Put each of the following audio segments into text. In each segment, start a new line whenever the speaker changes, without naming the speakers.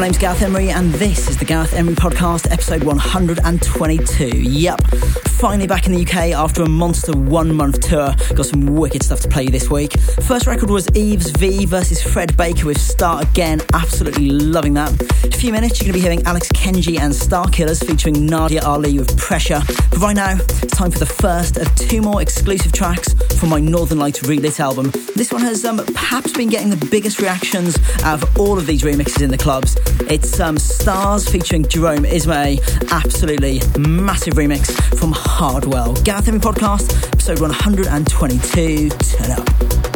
My name's Gareth Emery, and this is the Gareth Emery Podcast, episode 122. Yep, finally back in the UK after a monster one month tour. Got some wicked stuff to play this week. First record was Eves V versus Fred Baker with Start Again. Absolutely loving that. In a few minutes, you're going to be hearing Alex Kenji and Starkillers featuring Nadia Ali with Pressure. But right now, it's time for the first of two more exclusive tracks from my Northern Lights Relit album. This one has um, perhaps been getting the biggest reactions out of all of these remixes in the clubs. It's um, Stars featuring Jerome Isma-Ae. Absolutely massive remix from Hardwell. Emery Podcast, episode 122. Turn up.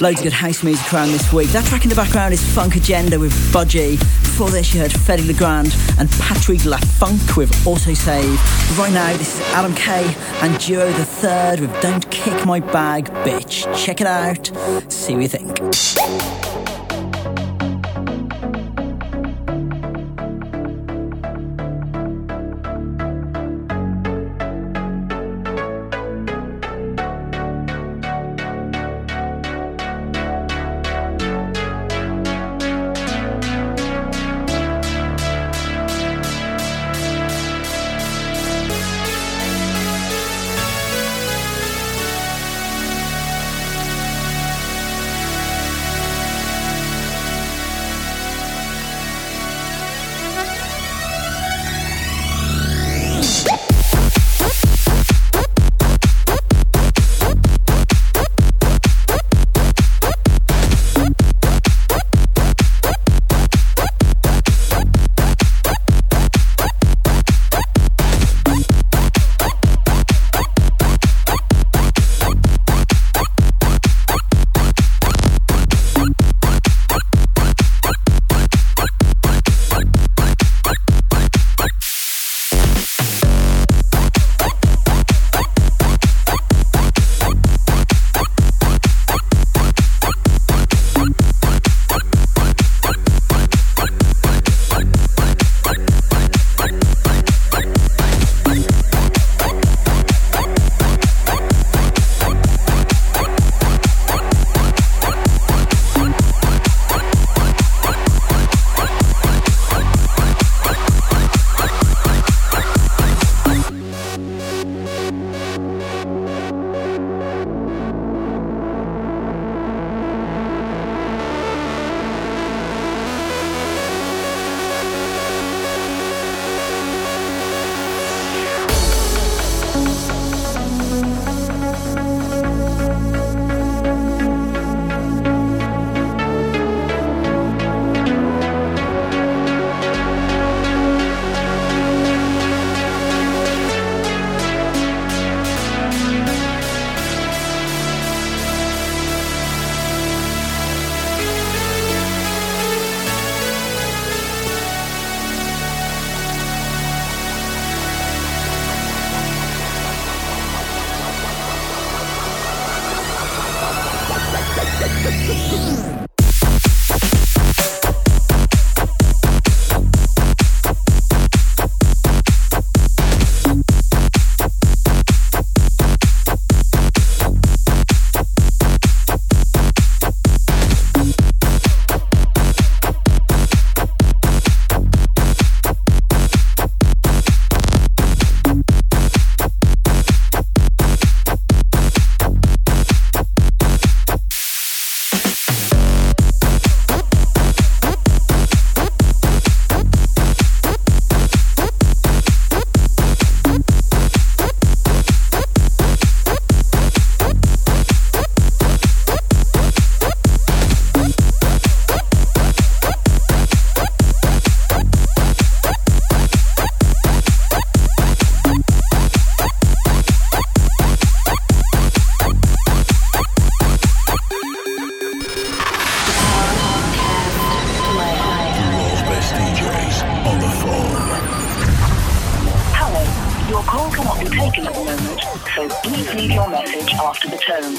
Loads of good house music around this week. That track in the background is Funk Agenda with Budgie. Before this, you heard Freddy Legrand and Patrick LaFunk with Autosave. Right now, this is Adam Kay and Duo the Third with Don't Kick My Bag, Bitch. Check it out. See what you think.
message after the tone.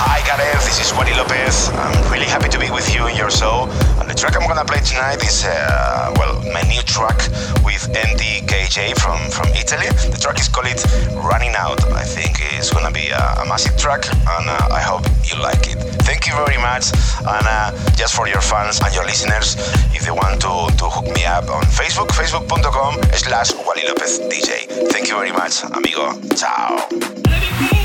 Hi, Gareth. This is Wally Lopez. I'm really happy to be with you in your show. The track I'm gonna play tonight is, uh, well, my new track with MDKJ from, from Italy. The track is called Running Out. I think it's gonna be a, a massive track, and uh, I hope you like it. Thank you very much, and uh, just for your fans and your listeners, if they want to, to hook me up on Facebook, facebook.com slash Wally Lopez DJ. Thank you very much, amigo. Ciao.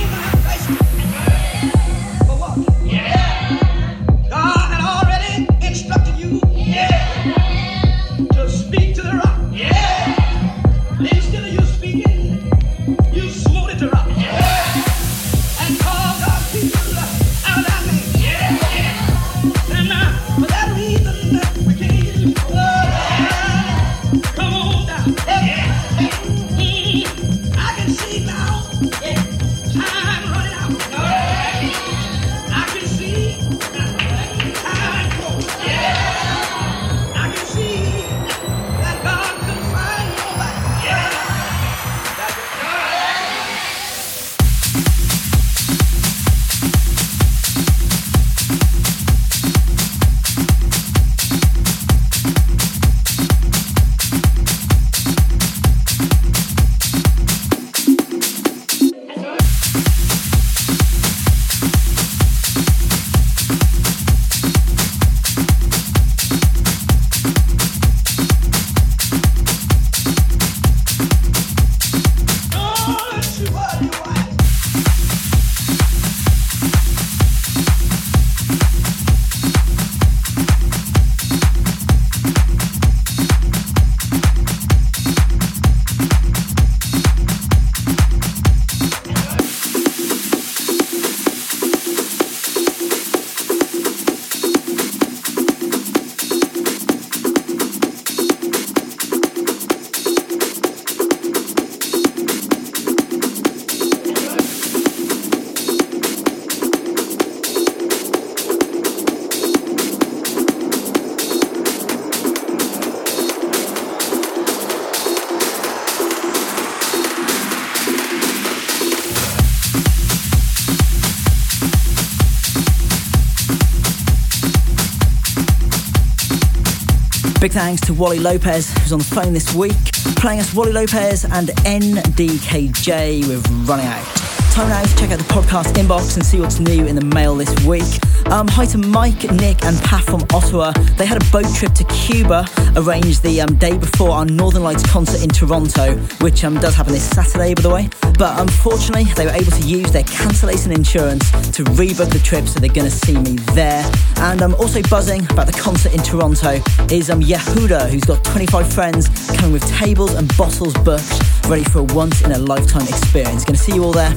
Big thanks to Wally Lopez, who's on the phone this week, playing us Wally Lopez and NDKJ with Running Out time now to check out the podcast inbox and see what's new in the mail this week. Um, hi to Mike, Nick, and Pat from Ottawa. They had a boat trip to Cuba arranged the um, day before our Northern Lights concert in Toronto, which um, does happen this Saturday, by the way. But unfortunately, they were able to use their cancellation insurance to rebook the trip, so they're going to see me there. And I'm also buzzing about the concert in Toronto is um, Yehuda, who's got 25 friends coming with tables and bottles booked, ready for a once in a lifetime experience. Going to see you all there.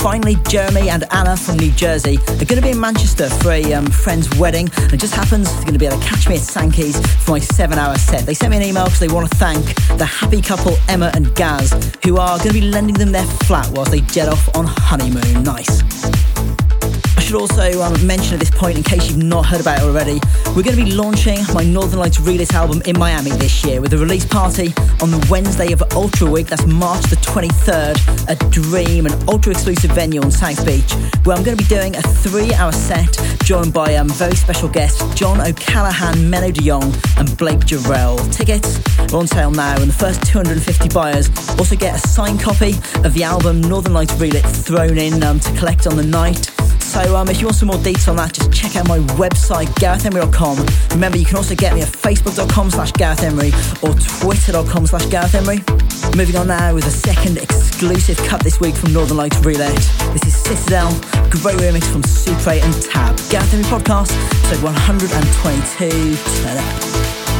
Finally, Jeremy and Anna from New Jersey are going to be in Manchester for a um, friend's wedding. And it just happens they're going to be able to catch me at Sankey's for my seven hour set. They sent me an email because they want to thank the happy couple Emma and Gaz, who are going to be lending them their flat whilst they jet off on honeymoon. Nice should also um, mention at this point, in case you've not heard about it already, we're going to be launching my Northern Lights Relit album in Miami this year with a release party on the Wednesday of Ultra Week. That's March the 23rd at Dream, an ultra exclusive venue on South Beach, where I'm going to be doing a three hour set joined by um, very special guests John O'Callaghan, Menno de Jong, and Blake Jarrell. Tickets are on sale now, and the first 250 buyers also get a signed copy of the album Northern Lights Relit thrown in um, to collect on the night. So um, if you want some more details on that, just check out my website, GarethEmery.com. Remember, you can also get me at Facebook.com slash GarethEmery or Twitter.com slash GarethEmery. Moving on now with a second exclusive cut this week from Northern Lights Relit. This is Citadel, great remix from Super8 and Tab. Gareth Emery Podcast, episode 122. Turn up.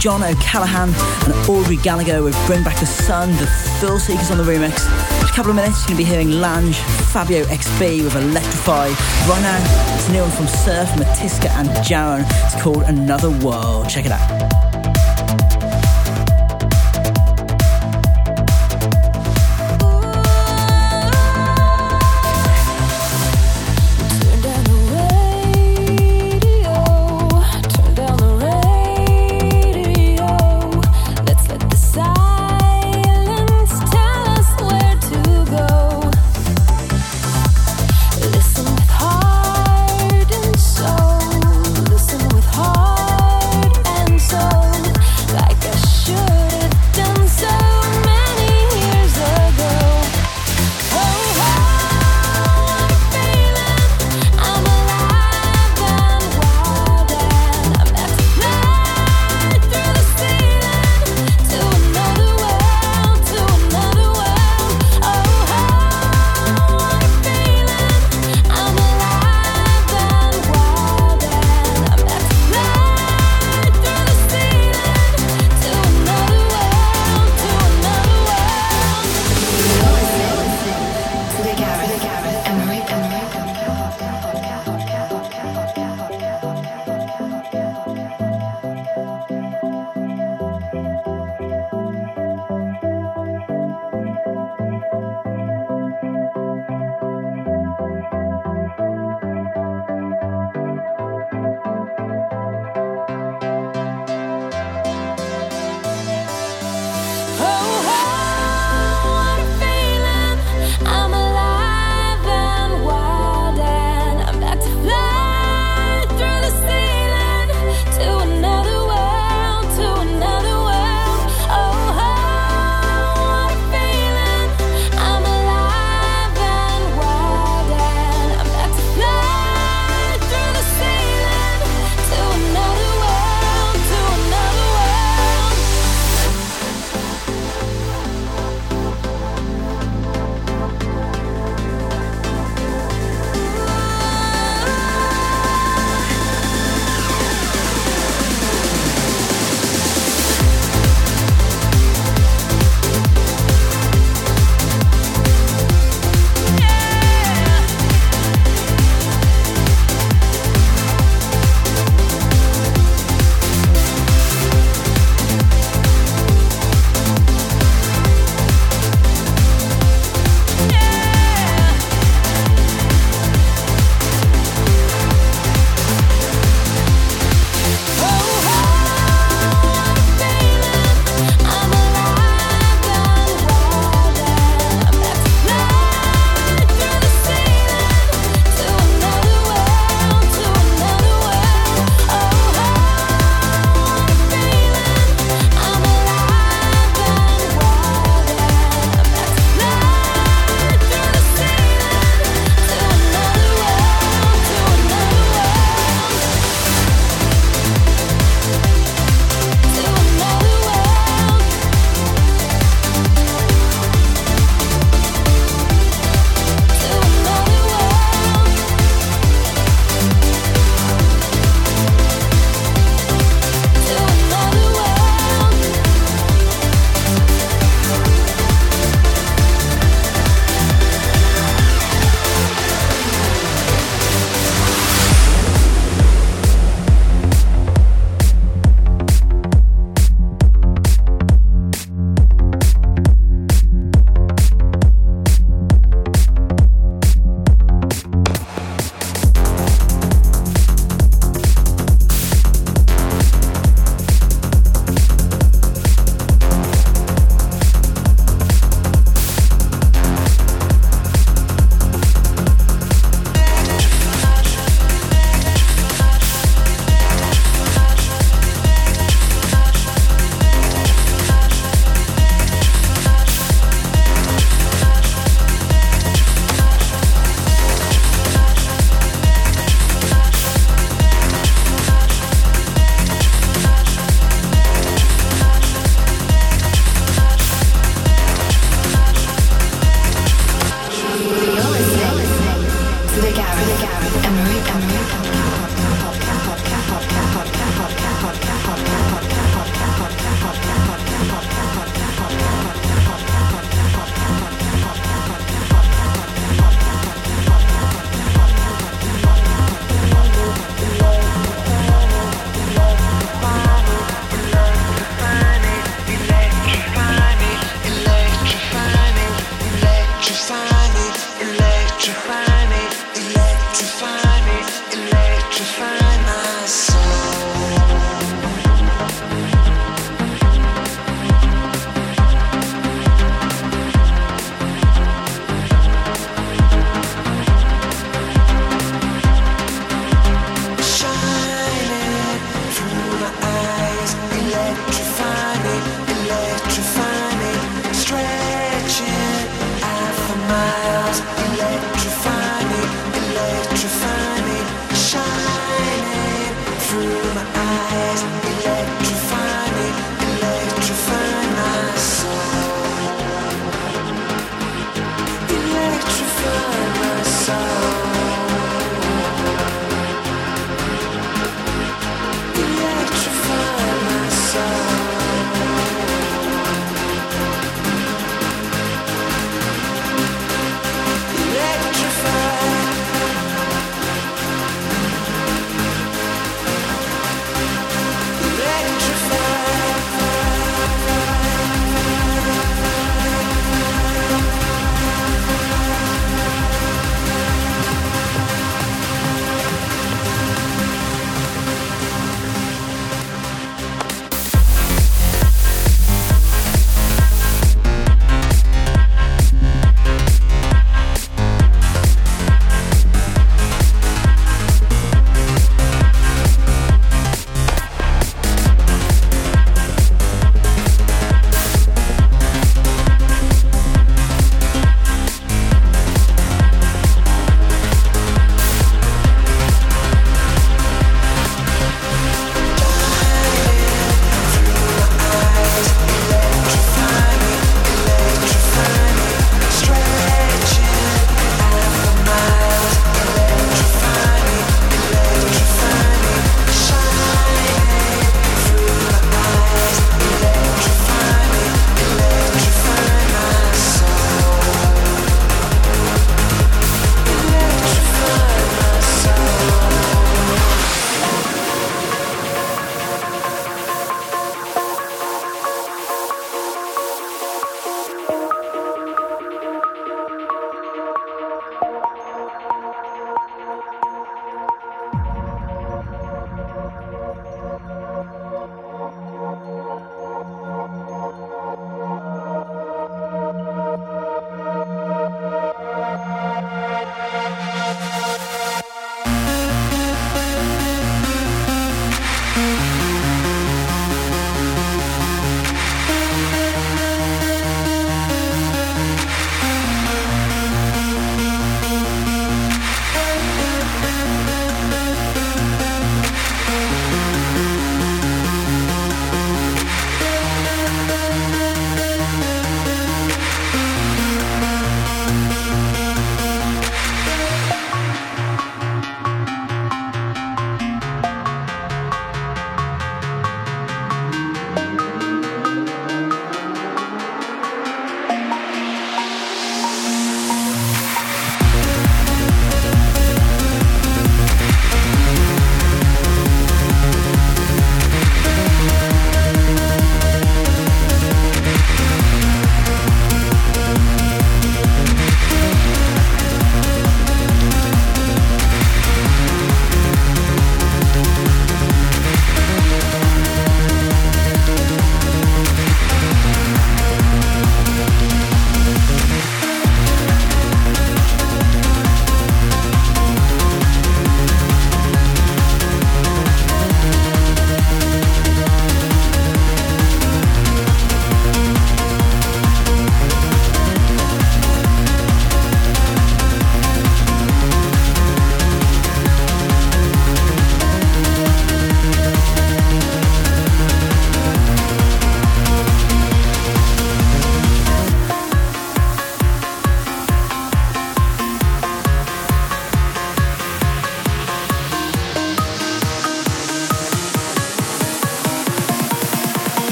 John O'Callaghan and Audrey Gallagher with Bring Back the Sun, the Thrill Seekers on the remix. In a couple of minutes, you're going to be hearing Lange, Fabio XB with Electrify. Right now, it's new one from Surf, Matiska and Jaron. It's called Another World. Check it out.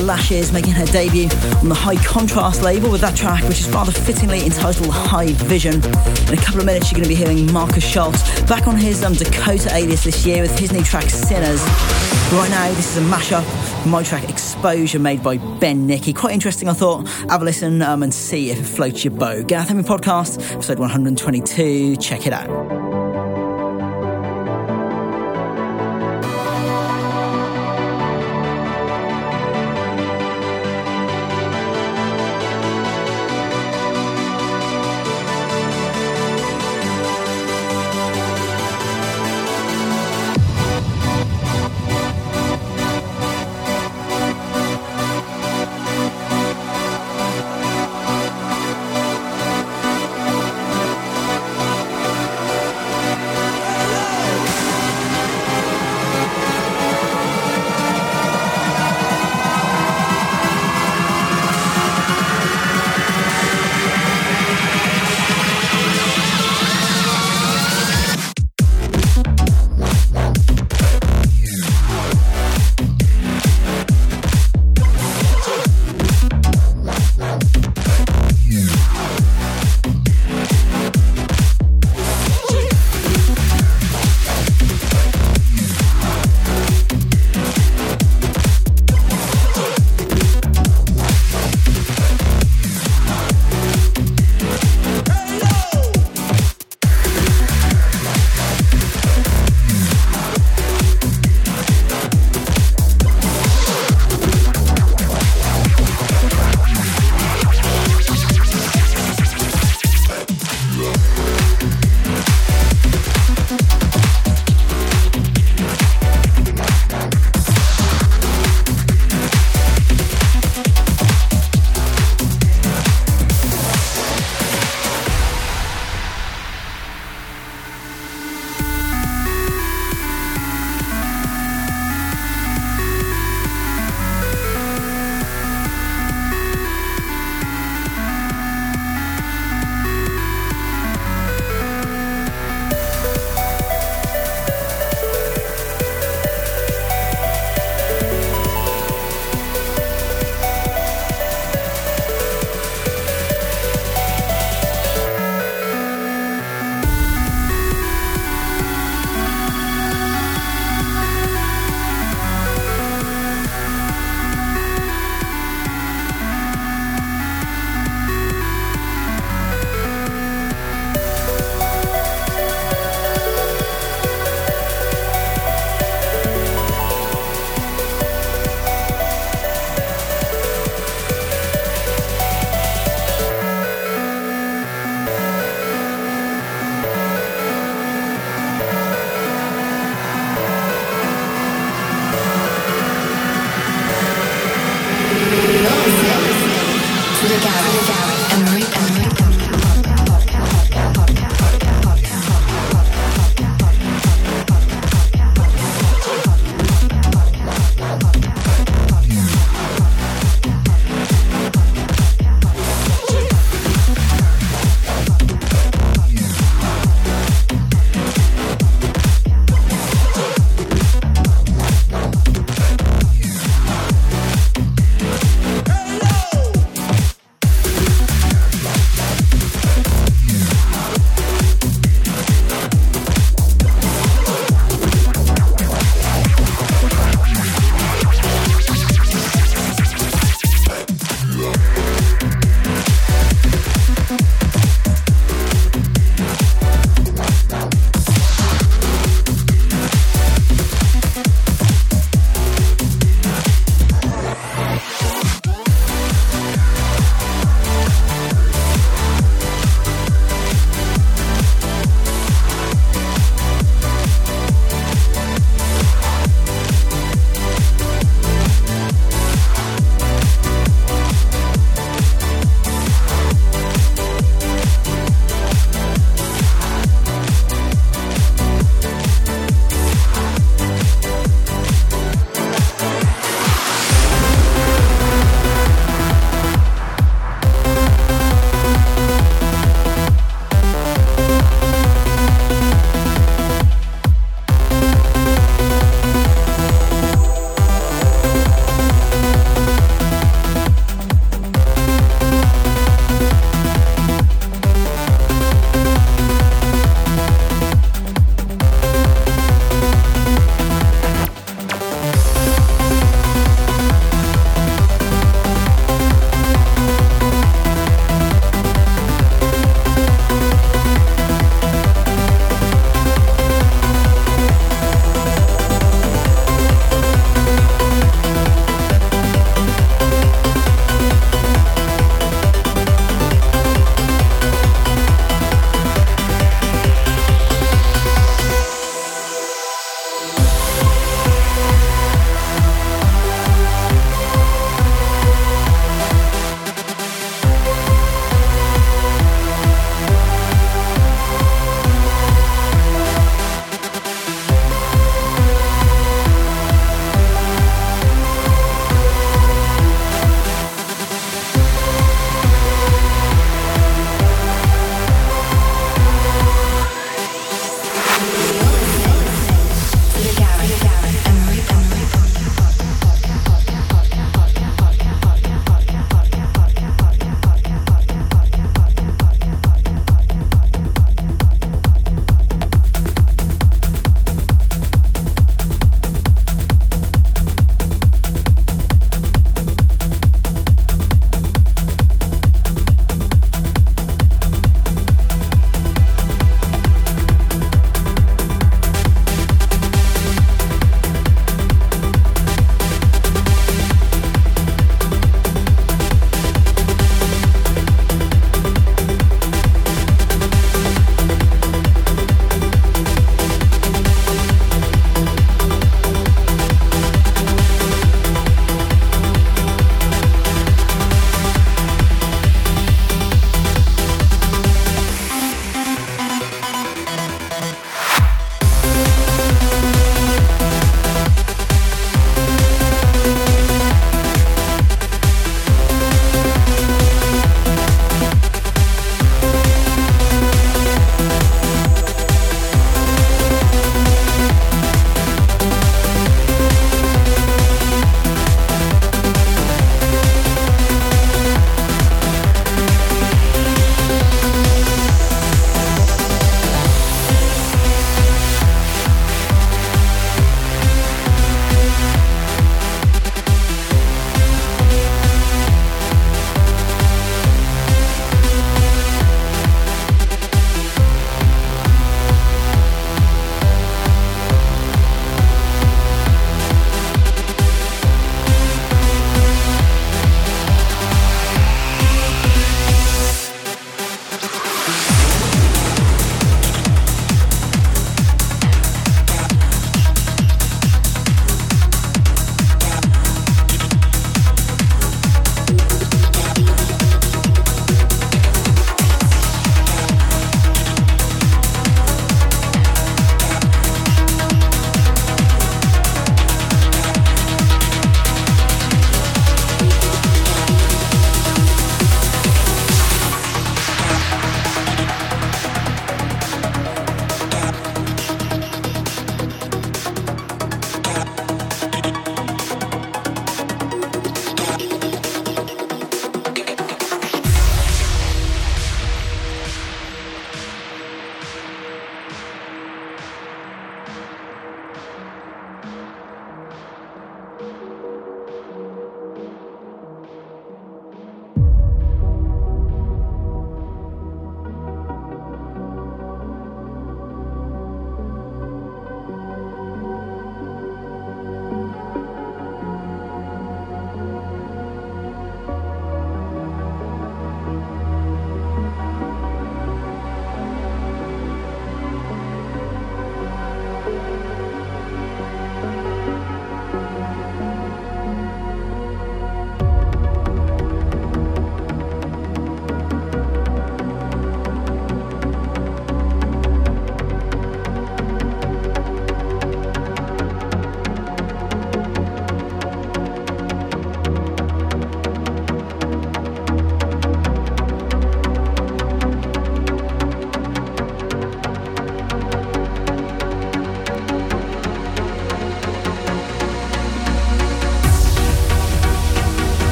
Lashes making her debut on the High Contrast label with that track, which is rather fittingly entitled High Vision. In a couple of minutes, you're going to be hearing Markus Schulz back on his um, Dakota alias this year with his new track Sinners. Right now, this is a mashup my track Exposure made by Ben Nicky. Quite interesting, I thought. Have a listen um, and see if it floats your boat. Emery Podcast, episode 122. Check it out.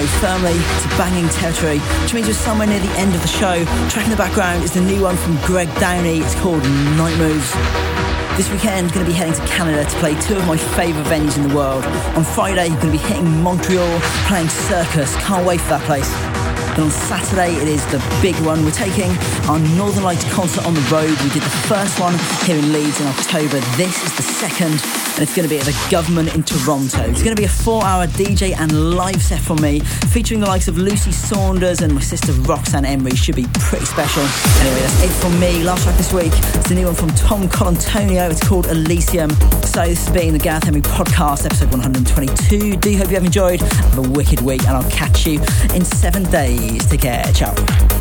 So firmly to banging territory, which means we're somewhere near the end of the show. Track in the background is the new one from Greg Downey. It's called Night Moves. This weekend, going to be heading to Canada to play two of my favourite venues in the world. On Friday, going to be hitting Montreal, playing Circus. Can't wait for that place. Then on Saturday, it is the big one. We're taking our Northern Lights concert on the road. We did the first one here in Leeds in October. This is the second, and it's going to be at the Government in Toronto. It's going to be a four-hour DJ and live set from me, featuring the likes of Lucy Saunders and my sister Roxanne Emery. Should be pretty special. Anyway, that's it from me. Last track this week is the new one from Tom Colontonio. It's called Elysium. So this has been the Gareth Emery podcast, episode 122. Do hope you have enjoyed. Have a wicked week, and I'll catch you in seven days. Take care. Ciao.